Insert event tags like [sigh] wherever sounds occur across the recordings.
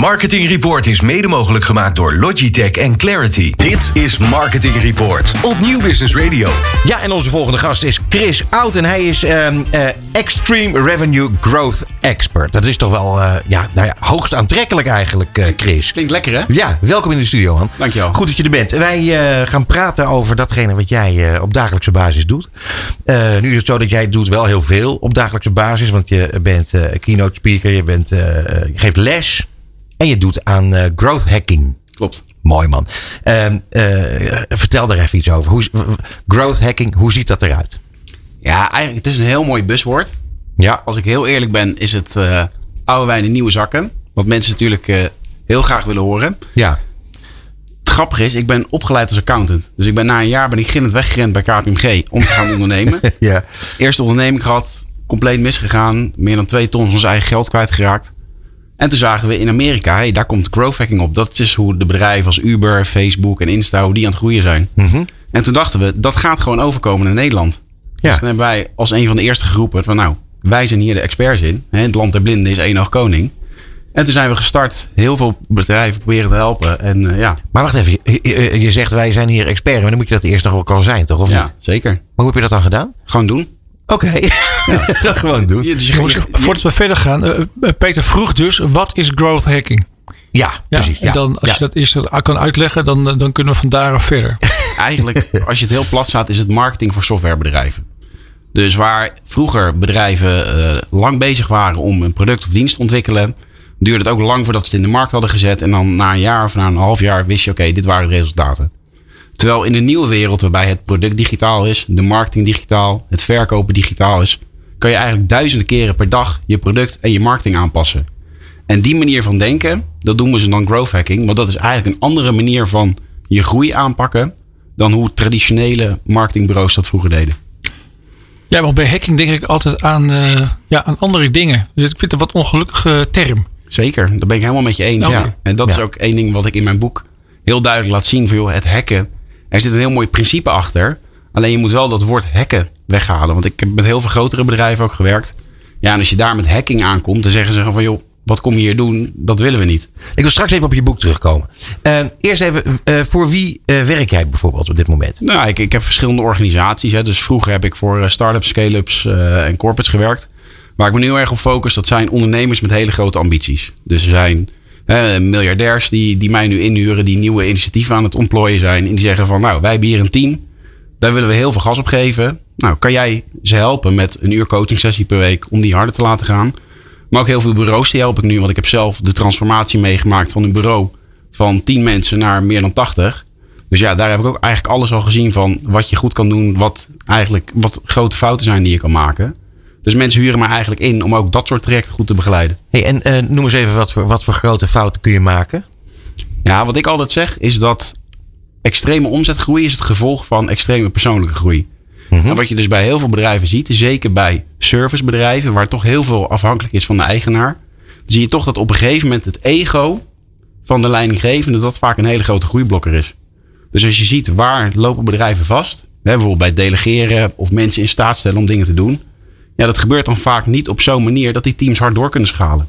Marketing Report is mede mogelijk gemaakt door Logitech en Clarity. Dit is Marketing Report op Nieuw Business Radio. Ja, en onze volgende gast is Chris Oud. En hij is ehm, eh, Extreme Revenue Growth Expert. Dat is toch wel eh, ja, nou ja, hoogst aantrekkelijk eigenlijk, eh, Chris. Klinkt lekker, hè? Ja, welkom in de studio, man. Dankjewel. Goed dat je er bent. Wij eh, gaan praten over datgene wat jij eh, op dagelijkse basis doet. Eh, nu is het zo dat jij doet wel heel veel op dagelijkse basis. Want je bent eh, keynote speaker, je, bent, eh, je geeft les. En je doet aan eh, growth hacking. Klopt. Mooi man. Ehm, eh, vertel daar even iets over. Hoe, growth hacking, hoe ziet dat eruit? Ja, eigenlijk, het is een heel mooi buswoord. Ja. Als ik heel eerlijk ben, is het eh, oude wijn in nieuwe zakken. Wat mensen natuurlijk heel graag willen horen. Ja. Het grappige is, ik ben opgeleid als accountant. Dus ik ben na een jaar ben ik gillend weggerend bij KPMG om te gaan [laughs] ondernemen. ja. Eerste onderneming gehad, compleet misgegaan. Meer dan twee ton van ons eigen geld kwijtgeraakt. En toen zagen we in Amerika, hey, daar komt growth hacking op. Dat is hoe de bedrijven als Uber, Facebook en Insta, hoe die aan het groeien zijn. Mhm. En toen dachten we, dat gaat gewoon overkomen naar Nederland. Ja. Dus toen hebben wij als een van de eerste geroepen van nou, wij zijn hier de experts in. Hè, het land der blinden is één oog koning. En toen zijn we gestart, heel veel bedrijven proberen te helpen. En eh, ja, Maar wacht even, je, je- je zegt wij zijn hier experts, maar dan moet je dat eerst nog wel kan zijn, toch? Of niet? ja, zeker. Maar hoe heb je dat dan gedaan? Gewoon doen. Oké, [laughs] dat gewoon doen. Je- dus je- Jongens, je- voordat we verder gaan. eh, eh, Peter vroeg dus, wat is growth hacking? Ja, Ja, precies. en Ja. dan, als Ja. je dat eerst kan uitleggen, dan, eh, dan kunnen we van daaraf verder. [laughs] Eigenlijk, als je het heel plat staat, is het marketing voor softwarebedrijven. Dus waar vroeger bedrijven eh, lang bezig waren om een product of dienst te ontwikkelen, duurde het ook lang voordat ze het in de markt hadden gezet. En dan na een jaar of na een half jaar wist je, oké, dit waren de resultaten. Terwijl in de nieuwe wereld, waarbij het product digitaal is, de marketing digitaal, het verkopen digitaal is, kan je eigenlijk duizenden keren per dag je product en je marketing aanpassen. En die manier van denken, dat doen ze dan growth hacking. Want dat is eigenlijk een andere manier van je groei aanpakken dan hoe traditionele marketingbureaus dat vroeger deden. Ja, want bij hacking denk ik altijd aan, eh, ja, aan andere dingen. Dus ik vind het een wat ongelukkige term. Zeker, daar ben ik helemaal met je eens. Ja. En dat is ook één ding wat ik in mijn boek heel duidelijk laat zien. Van, joh, het hacken, er zit een heel mooi principe achter. Alleen je moet wel dat woord hacken weghalen. Want ik heb met heel veel grotere bedrijven ook gewerkt. Ja, en als je daar met hacking aankomt, dan zeggen ze van joh, wat kom je hier doen? Dat willen we niet. Ik wil straks even op je boek terugkomen. Eh, eerst even, eh, voor wie eh, werk jij bijvoorbeeld op dit moment? Nou, ik, ik heb verschillende organisaties. Hè. Dus vroeger heb ik voor eh, start-ups, scale-ups en corporates gewerkt. Waar ik me nu heel erg op focus, dat zijn ondernemers met hele grote ambities. Dus er zijn miljardairs die, die mij nu inhuren, die nieuwe initiatieven aan het ontplooien zijn. En die zeggen van, nou, wij hebben hier een team. Daar willen we heel veel gas op geven. Nou, kan jij ze helpen met een uur coaching sessie per week om die harder te laten gaan? Maar ook heel veel bureaus die help ik nu. Want ik heb zelf de transformatie meegemaakt van een bureau van 10 mensen naar meer dan 80. Dus ja, daar heb ik ook eigenlijk alles al gezien van wat je goed kan doen. Wat eigenlijk wat grote fouten zijn die je kan maken. Dus mensen huren mij eigenlijk in om ook dat soort trajecten goed te begeleiden. Hey, en eh, noem eens even wat voor, wat voor grote fouten kun je maken? Ja, wat ik altijd zeg is dat extreme omzetgroei is het gevolg van extreme persoonlijke groei. En wat je dus bij heel veel bedrijven ziet, zeker bij servicebedrijven, waar toch heel veel afhankelijk is van de eigenaar, zie je toch dat op een gegeven moment het ego van de leidinggevende dat vaak een hele grote groeiblokker is. Dus als je ziet waar lopen bedrijven vast, hè, bijvoorbeeld bij delegeren of mensen in staat stellen om dingen te doen, ja, dat gebeurt dan vaak niet op zo'n manier dat die teams hard door kunnen schalen.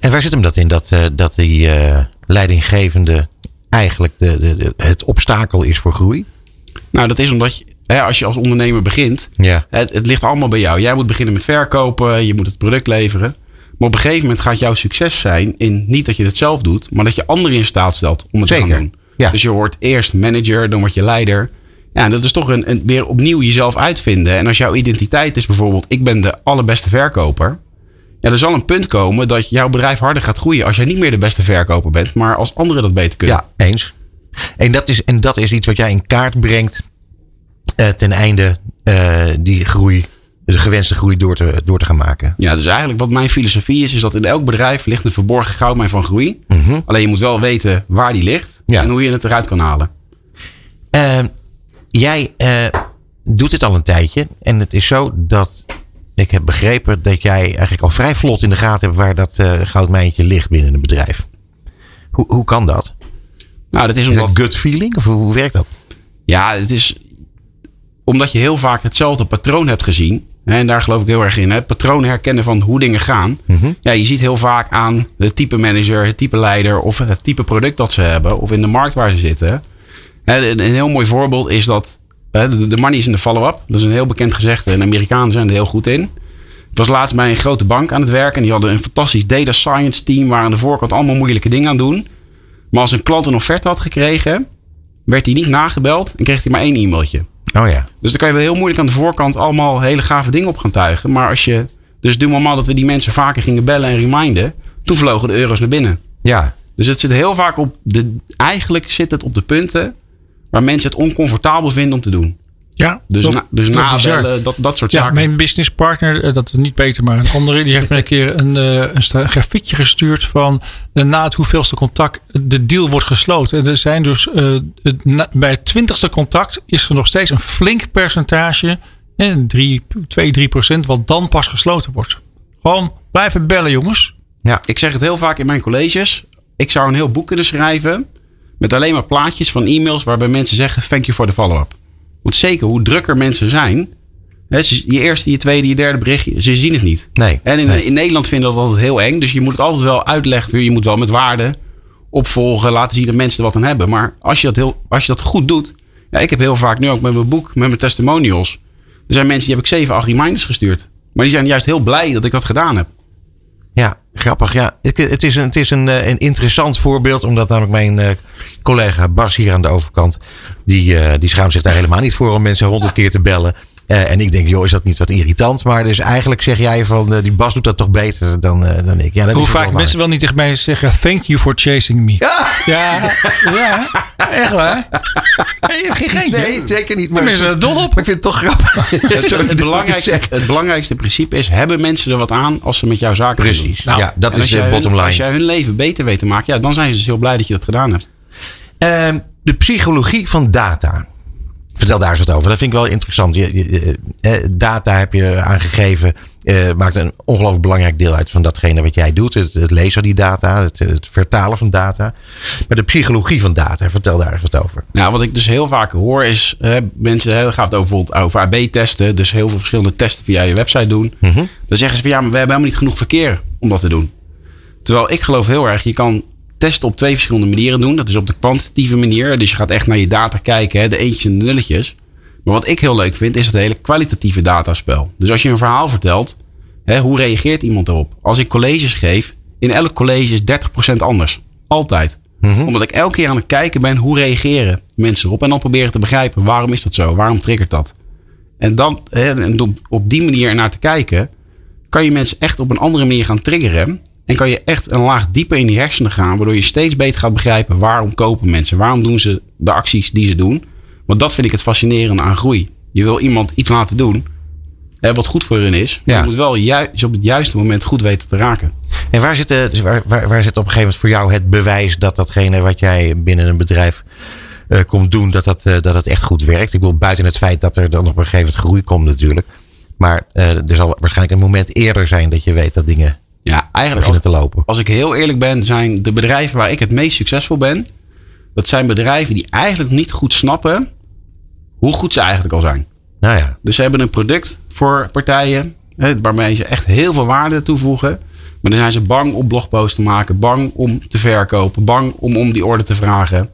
En waar zit hem dat in? Dat, eh, dat die eh, leidinggevende eigenlijk de, de, de- het obstakel is voor groei? Nou, dat is omdat je, hè, als je als ondernemer begint, Ja. Het, het ligt allemaal bij jou. Jij moet beginnen met verkopen, je moet het product leveren. Maar op een gegeven moment gaat jouw succes zijn in niet dat je het zelf doet, maar dat je anderen in staat stelt om het te gaan doen. ja. Dus je wordt eerst manager, dan word je leider. Ja, dat is toch een, een, weer opnieuw jezelf uitvinden. En als jouw identiteit is bijvoorbeeld, ik ben de allerbeste verkoper. Ja, er zal een punt komen dat jouw bedrijf harder gaat groeien als jij niet meer de beste verkoper bent, maar als anderen dat beter kunnen. Ja, eens. En dat is, en dat is iets wat jij in kaart brengt eh, ten einde eh, die groei, de gewenste groei door te, door te gaan maken. Ja, dus eigenlijk wat mijn filosofie is, is dat in elk bedrijf ligt een verborgen goudmijn van groei. Mhm. Alleen je moet wel weten waar die ligt Ja. en hoe je het eruit kan halen. Eh, jij eh, doet dit al een tijdje. En het is zo dat ik heb begrepen dat jij eigenlijk al vrij vlot in de gaten hebt waar dat eh, goudmijntje ligt binnen een bedrijf. Hoe, hoe kan dat? Nou, dat is Is omdat, dat gut feeling? Of hoe, hoe werkt dat? ja, het is omdat je heel vaak hetzelfde patroon hebt gezien. En daar geloof ik heel erg in. Het patroon herkennen van hoe dingen gaan. Ja, je ziet heel vaak aan het type manager, het type leider of het type product dat ze hebben. Of in de markt waar ze zitten. Een heel mooi voorbeeld is dat de money is in de follow-up. Dat is een heel bekend gezegde. En Amerikanen zijn er heel goed in. Ik was laatst bij een grote bank aan het werken. En die hadden een fantastisch data science team. Waar aan de voorkant allemaal moeilijke dingen aan doen. Maar als een klant een offerte had gekregen, werd hij niet nagebeld en kreeg hij maar één e-mailtje. Oh ja. Dus dan kan je wel heel moeilijk aan de voorkant allemaal hele gave dingen op gaan tuigen. Maar als je, dus doe dat we die mensen vaker gingen bellen en reminden, toen vlogen de euro's naar binnen. Ja. Dus het zit heel vaak op de, eigenlijk zit het op de punten waar mensen het oncomfortabel vinden om te doen. Ja, Dus, dat- na, dus dat nabellen, dat, dat soort Ja, zaken. mijn businesspartner, eh, dat is niet beter, maar een andere, die heeft me een keer een, eh, een grafiekje gestuurd van eh, na het hoeveelste contact de deal wordt gesloten. En er zijn dus eh, het, na- bij het twintigste contact is er nog steeds een flink percentage, eh, 3, 2, 3 procent, wat dan pas gesloten wordt. Gewoon blijven bellen, jongens. Ik zeg het heel vaak in mijn colleges. Ik zou een heel boek kunnen schrijven. Met alleen maar plaatjes van e-mails waarbij mensen zeggen: Thank you for the follow-up. Want zeker hoe drukker mensen zijn. Hè, ze- je eerste, je tweede, je derde berichtje, ze zien het niet. Nee. En in, nee. in Nederland vinden we dat altijd heel eng. Dus je moet het altijd wel uitleggen. Je moet wel met waarde opvolgen. Laten zien dat mensen er wat aan hebben. Maar als je dat, heel, als je dat goed doet. Ja, ik heb heel vaak nu ook met mijn boek, met mijn testimonials. Er zijn mensen die heb ik zeven, acht reminders gestuurd. Maar die zijn juist heel blij dat ik dat gedaan heb. Grappig. Ja, het is, een, het is een, eh, een interessant voorbeeld, omdat namelijk mijn eh, collega Bas hier aan de overkant, die, eh, die schaamt zich daar helemaal niet voor om mensen honderd keer te bellen. Eh, en ik denk, joh, is dat niet wat irritant? Maar dus eigenlijk zeg jij van, eh, die Bas doet dat toch beter dan, eh, dan ik. Ja, dat Hoe vaak wel mensen wel niet tegen mij zeggen: Thank you for chasing me. Ja, ja, echt waar. Nee, geen geintje. waar. Nee, zeker niet. Maar mensen zijn er dol op. maar ik vind het toch grappig. Het, belangrijkste, het belangrijkste principe is: hebben mensen er wat aan als ze met jouw zaken doen? Precies. Nou, ja, dat is als de jij bottom hun, line. Als jij hun leven beter weet te maken, ja, dan zijn ze dus heel blij dat je dat gedaan hebt. Ehm, de psychologie van data. Vertel daar eens wat over. Dat vind ik wel interessant. Je, je- eh, data heb je aangegeven. eh, maakt een ongelooflijk belangrijk deel uit van datgene wat jij doet. Het, het lezen van die data. Het, het vertalen van data. Maar de psychologie van data. Vertel daar eens wat over. Nou, wat ik dus heel vaak hoor is hè, mensen, hè, dat gaat over, bijvoorbeeld over AB-testen, dus heel veel verschillende testen via je website doen. Mhm. Dan zeggen ze van ja, maar we hebben helemaal niet genoeg verkeer om dat te doen. Terwijl ik geloof heel erg, je kan testen op twee verschillende manieren doen. Dat is op de kwantitatieve manier, dus je gaat echt naar je data kijken, hè, de eentjes en de nulletjes. Maar wat ik heel leuk vind, is het hele kwalitatieve dataspel. Dus als je een verhaal vertelt, hè, hoe reageert iemand erop? Als ik colleges geef, in elk college is 30% anders. Altijd. Omdat ik elke keer aan het kijken ben, hoe reageren mensen erop? En dan proberen te begrijpen, waarom is dat zo? Waarom triggert dat? En dan hè, op, op die manier ernaar te kijken, kan je mensen echt op een andere manier gaan triggeren. En kan je echt een laag dieper in die hersenen gaan, waardoor je steeds beter gaat begrijpen waarom kopen mensen? Waarom doen ze de acties die ze doen? Want dat vind ik het fascinerende aan groei. Je wil iemand iets laten doen hè, wat goed voor hun is. Maar Ja. je moet wel juist op het juiste moment goed weten te raken. En waar zit, eh, dus waar, waar, waar zit op een gegeven moment voor jou het bewijs dat datgene wat jij binnen een bedrijf eh, komt doen, dat dat, eh, dat het echt goed werkt? Ik bedoel, buiten het feit dat er dan op een gegeven moment groei komt natuurlijk. Maar er zal waarschijnlijk een moment eerder zijn dat je weet dat dingen Ja, eigenlijk beginnen te lopen. als ik heel eerlijk ben, zijn de bedrijven waar ik het meest succesvol ben, dat zijn bedrijven die eigenlijk niet goed snappen hoe goed ze eigenlijk al zijn. Nou ja, Dus ze hebben een product voor partijen hè, waarmee ze echt heel veel waarde toevoegen. Maar dan zijn ze bang om blogposts te maken, bang om te verkopen, bang om om die orde te vragen.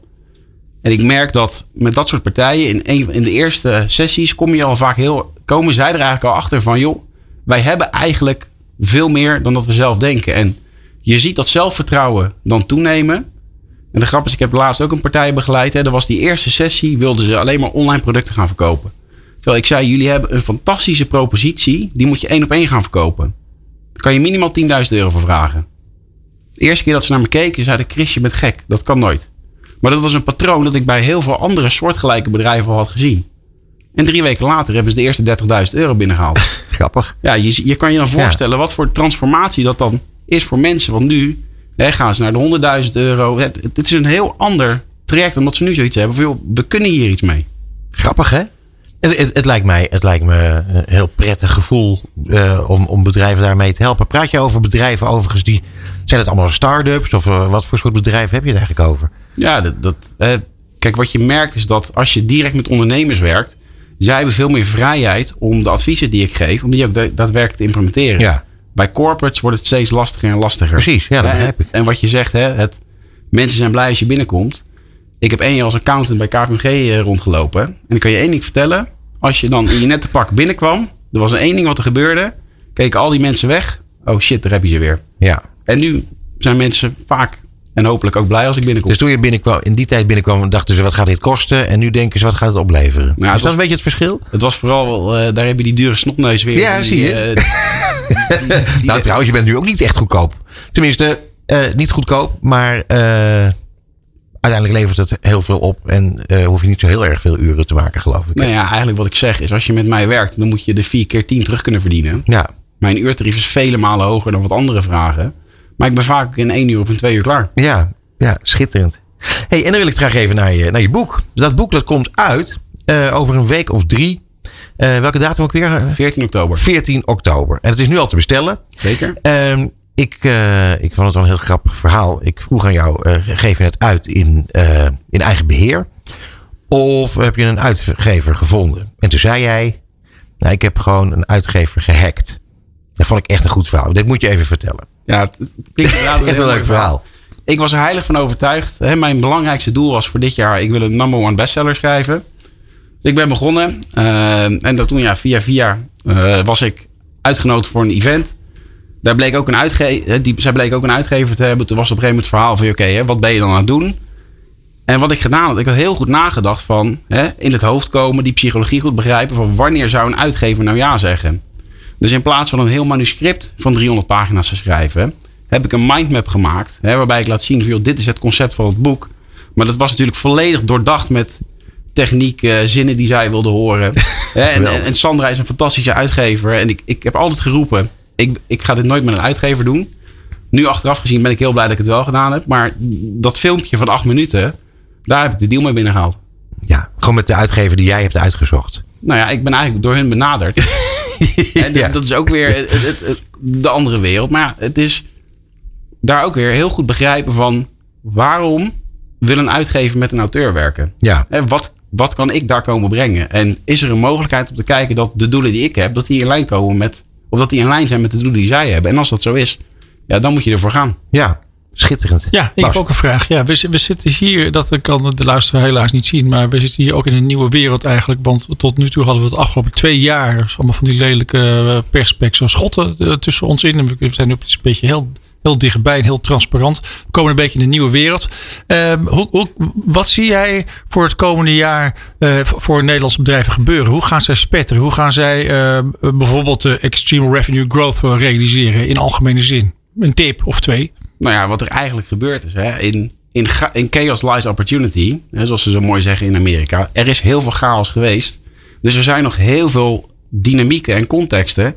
En ik merk dat met dat soort partijen in, een, in de eerste sessies kom je al vaak heel, komen zij er eigenlijk al achter van joh, wij hebben eigenlijk veel meer dan dat we zelf denken. En je ziet dat zelfvertrouwen dan toenemen. En de grap is, ik heb laatst ook een partij begeleid. Hè. Dat was die eerste sessie, wilden ze alleen maar online producten gaan verkopen. Terwijl ik zei, jullie hebben een fantastische propositie. Die moet je één op één gaan verkopen. Daar kan je minimaal 10.000 euro voor vragen. De eerste keer dat ze naar me keken, zeiden Chris, bent gek. Dat kan nooit. Maar dat was een patroon dat ik bij heel veel andere soortgelijke bedrijven al had gezien. En drie weken later hebben ze de eerste 30.000 euro binnengehaald. Grappig. Ja, je, je kan je dan voorstellen wat voor transformatie dat dan is voor mensen. Want nu hè, gaan ze naar de 100.000 euro. Het, is een heel ander traject dan dat ze nu zoiets hebben. Van, joh, we kunnen hier iets mee. Grappig, hè? Het, het, het lijkt mij, het lijkt me een heel prettig gevoel eh, om, om bedrijven daarmee te helpen. Praat je over bedrijven overigens die... Zijn het allemaal start-ups? Of eh, wat voor soort bedrijven heb je het eigenlijk over? Ja, dat, dat, kijk, wat je merkt is dat als je direct met ondernemers werkt. Zij hebben veel meer vrijheid om de adviezen die ik geef, om die ook da- daadwerkelijk te implementeren. Ja, Bij corporates wordt het steeds lastiger en lastiger. precies. Ja, dat begrijp ik. En wat je zegt, hè, het, mensen zijn blij als je binnenkomt. Ik heb één jaar als accountant bij KPMG eh, rondgelopen. En dan kan je één ding vertellen. Als je dan in je nette pak binnenkwam, er was één ding wat er gebeurde. Keken al die mensen weg. Oh shit, daar heb je ze weer. Ja. En nu zijn mensen vaak en hopelijk ook blij als ik binnenkom. Dus toen je binnenkwam, in die tijd binnenkwam, dachten ze wat gaat dit kosten? En nu denken ze wat gaat het opleveren? is dat was- een beetje het verschil? Het was vooral, eh, daar heb je die dure snotneus weer. Ja, die, zie je. eh, die- die- [laughs] die- nou trouwens, je bent nu ook niet echt goedkoop. Tenminste, eh, niet goedkoop, maar uiteindelijk levert het heel veel op. En hoef je niet zo heel erg veel uren te maken, geloof ik. nou ja, eigenlijk wat ik zeg is, als je met mij werkt, dan moet je de 4 keer 10 terug kunnen verdienen. Ja, Mijn uurtarief is vele malen hoger dan wat andere vragen. Maar ik ben vaak in één uur of in twee uur klaar. ja, ja, schitterend. Hey, en dan wil ik graag even naar je, naar je boek. Dat boek dat komt uit eh, over een week of drie. Eh, welke datum ook weer? 14 oktober. 14 oktober. En het is nu al te bestellen. Zeker? Ehm, ik, eh, ik vond het wel een heel grappig verhaal. Ik vroeg aan jou, geef je het uit in, in eigen beheer? Of heb je een uitgever gevonden? En toen zei jij, nou, ik heb gewoon een uitgever gehackt. Dat vond ik echt een goed verhaal. Dit moet je even vertellen. Ja, het, klinkt inderdaad een heel leuk verhaal. Ik was er heilig van overtuigd. Hè, mijn belangrijkste doel was voor dit jaar, ik wil een number one bestseller schrijven. Dus ik ben begonnen. eh, en dat toen ja, via via eh, was ik uitgenodigd voor een event. Daar bleek ook een uitgever, die, zij bleek ook een uitgever te hebben. Toen was op een gegeven moment het verhaal van, oké, wat ben je dan aan het doen? En wat ik gedaan had, ik had heel goed nagedacht van hè, in het hoofd komen, die psychologie goed begrijpen van wanneer zou een uitgever nou ja zeggen. Dus in plaats van een heel manuscript van 300 pagina's te schrijven, heb ik een mindmap gemaakt. Hè, waarbij ik laat zien van joh, dit is het concept van het boek. Maar dat was natuurlijk volledig doordacht met techniek, eh, zinnen die zij wilde horen. [laughs] Hè, en, en, en Sandra is een fantastische uitgever. En ik, ik heb altijd geroepen, ik, ik ga dit nooit met een uitgever doen. Nu achteraf gezien ben ik heel blij dat ik het wel gedaan heb. Maar dat filmpje van acht minuten, daar heb ik de deal mee binnengehaald. Ja, gewoon met de uitgever die jij hebt uitgezocht. Nou ja, ik ben eigenlijk door hun benaderd. [laughs] [laughs] En Ja. dat is ook weer het, het- het- de andere wereld. Maar het is daar ook weer heel goed begrijpen van waarom wil een uitgever met een auteur werken? Ja, Hè, wat, wat kan ik daar komen brengen? En is er een mogelijkheid om te kijken dat de doelen die ik heb, dat die in lijn komen met, of dat die in lijn zijn met de doelen die zij hebben? En als dat zo is, ja, dan moet je ervoor gaan. ja. Schitterend. Ja, ik Bas. heb ook een vraag. Ja, we, we zitten hier, dat kan de luisteraar helaas niet zien, maar we zitten hier ook in een nieuwe wereld eigenlijk. Want tot nu toe hadden we het afgelopen twee jaar, dus allemaal van die lelijke eh, perspecs, zo schotten eh, tussen ons in. En we zijn nu een beetje heel, heel dichtbij en heel transparant. We komen een beetje in een nieuwe wereld. Ehm, hoe, hoe, wat zie jij voor het komende jaar eh, voor Nederlandse bedrijven gebeuren? Hoe gaan zij spetteren? Hoe gaan zij bijvoorbeeld de extreme revenue growth realiseren in algemene zin? Een tip of twee? Nou ja, wat er eigenlijk gebeurd is, hè, in, in, chaos lies opportunity, hè, zoals ze zo mooi zeggen in Amerika. Er is heel veel chaos geweest. Dus er zijn nog heel veel dynamieken en contexten.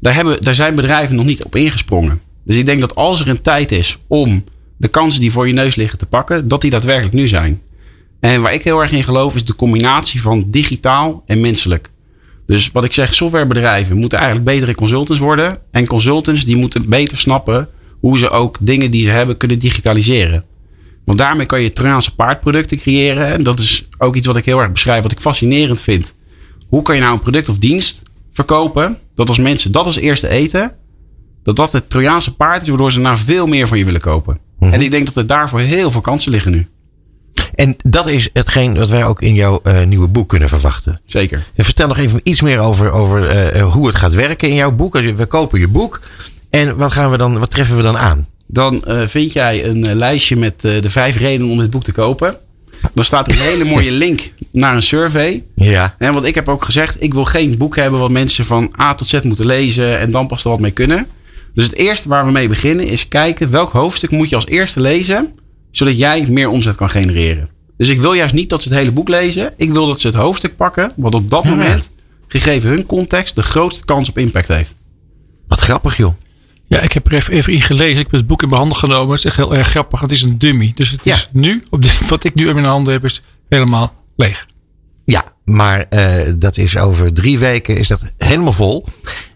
Daar, hebben, daar zijn bedrijven nog niet op ingesprongen. Dus ik denk dat als er een tijd is om de kansen die voor je neus liggen te pakken, dat die daadwerkelijk nu zijn. En waar ik heel erg in geloof is de combinatie van digitaal en menselijk. Dus wat ik zeg, softwarebedrijven moeten eigenlijk betere consultants worden. En consultants die moeten beter snappen hoe ze ook dingen die ze hebben kunnen digitaliseren. Want daarmee kan je Trojaanse paardproducten creëren. En dat is ook iets wat ik heel erg beschrijf, wat ik fascinerend vind. Hoe kan je nou een product of dienst verkopen, dat als mensen dat als eerste eten, dat dat het Trojaanse paard is, waardoor ze naar veel meer van je willen kopen. En ik denk dat er daarvoor heel veel kansen liggen nu. En dat is hetgeen wat wij ook in jouw eh, nieuwe boek kunnen verwachten. Zeker. En vertel nog even iets meer over, over eh, hoe het gaat werken in jouw boek. We kopen je boek. En wat, gaan we dan, wat treffen we dan aan? Dan eh, vind jij een eh, lijstje met eh, de vijf redenen om dit boek te kopen. Dan staat er een hele [laughs] mooie link naar een survey. Ja. Want ik heb ook gezegd, ik wil geen boek hebben wat mensen van A tot Z moeten lezen en dan pas er wat mee kunnen. Dus het eerste waar we mee beginnen is kijken welk hoofdstuk moet je als eerste lezen, zodat jij meer omzet kan genereren. Dus ik wil juist niet dat ze het hele boek lezen. Ik wil dat ze het hoofdstuk pakken, wat op dat Ja. moment, gegeven hun context, de grootste kans op impact heeft. Wat grappig joh. Ja, ik heb er even, even in gelezen. Ik heb het boek in mijn handen genomen. Het is echt heel erg grappig. Het is een dummy. Dus het Ja. is nu, op de, wat ik nu in mijn handen heb, is helemaal leeg. Ja, maar eh, dat is over drie weken is dat helemaal vol.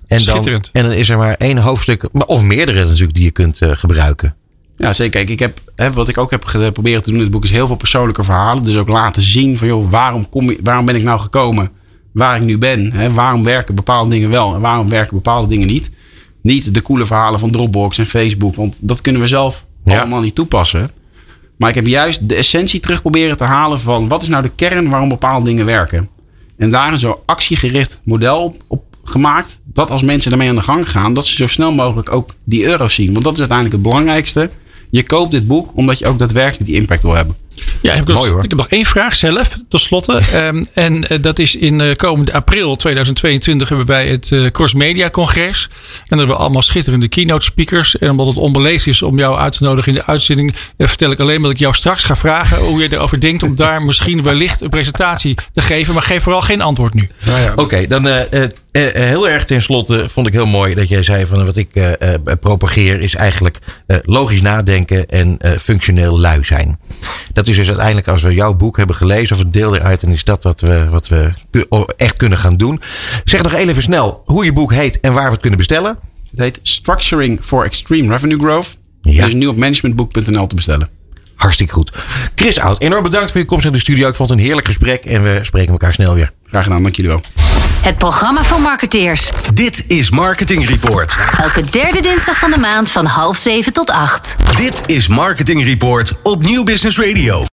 En dan, Schitterend. en dan is er maar één hoofdstuk, maar- of meerdere natuurlijk, die je kunt eh, gebruiken. Ja, zeker. Kijk, ik heb, hè, wat ik ook heb geprobeerd te doen in het boek is heel veel persoonlijke verhalen. Dus ook laten zien van, joh, waarom, kom je, waarom ben ik nou gekomen waar ik nu ben. Hè, waarom werken bepaalde dingen wel en waarom werken bepaalde dingen niet. Niet de coole verhalen van Dropbox en Facebook, want dat kunnen we zelf Ja. allemaal niet toepassen. Maar ik heb juist de essentie terug proberen te halen van wat is nou de kern waarom bepaalde dingen werken. En daar een zo actiegericht model op, op gemaakt. Dat als mensen daarmee aan de gang gaan, dat ze zo snel mogelijk ook die euro's zien. Want dat is uiteindelijk het belangrijkste. Je koopt dit boek omdat je ook daadwerkelijk die impact wil hebben. Ja, heb ik, Mooi, hoor. ik heb nog één vraag zelf, tot slotte. [laughs] Ehm, en eh, dat is in eh, komende april 2022 hebben wij het eh Cross Media Congres. En daar hebben we allemaal schitterende keynote speakers. En omdat het onbeleefd is om jou uit te nodigen in de uitzending, vertel ik alleen dat ik jou straks ga vragen hoe je erover denkt om daar [laughs] misschien wellicht een presentatie te geven. Maar geef vooral geen antwoord nu. Oké, dan heel erg tenslotte vond ik heel mooi dat jij zei van wat ik propageer is eigenlijk logisch nadenken en functioneel lui zijn. Dat is dus uiteindelijk als we jouw boek hebben gelezen of een deel eruit, dan is dat wat we, wat we echt kunnen gaan doen. Zeg nog even snel hoe je boek heet en waar we het kunnen bestellen. Het heet Structuring for Extreme Revenue Growth. Ja. Is nu op managementboek.nl te bestellen. Hartstikke goed. Chris Oud, enorm bedankt voor je komst in de studio. Ik vond het een heerlijk gesprek en we spreken elkaar snel weer. Graag gedaan, dank jullie wel. Het programma van marketeers. Dit is Marketing Report. Elke derde dinsdag van de maand van half zeven tot acht. Dit is Marketing Report op Nieuw Business Radio.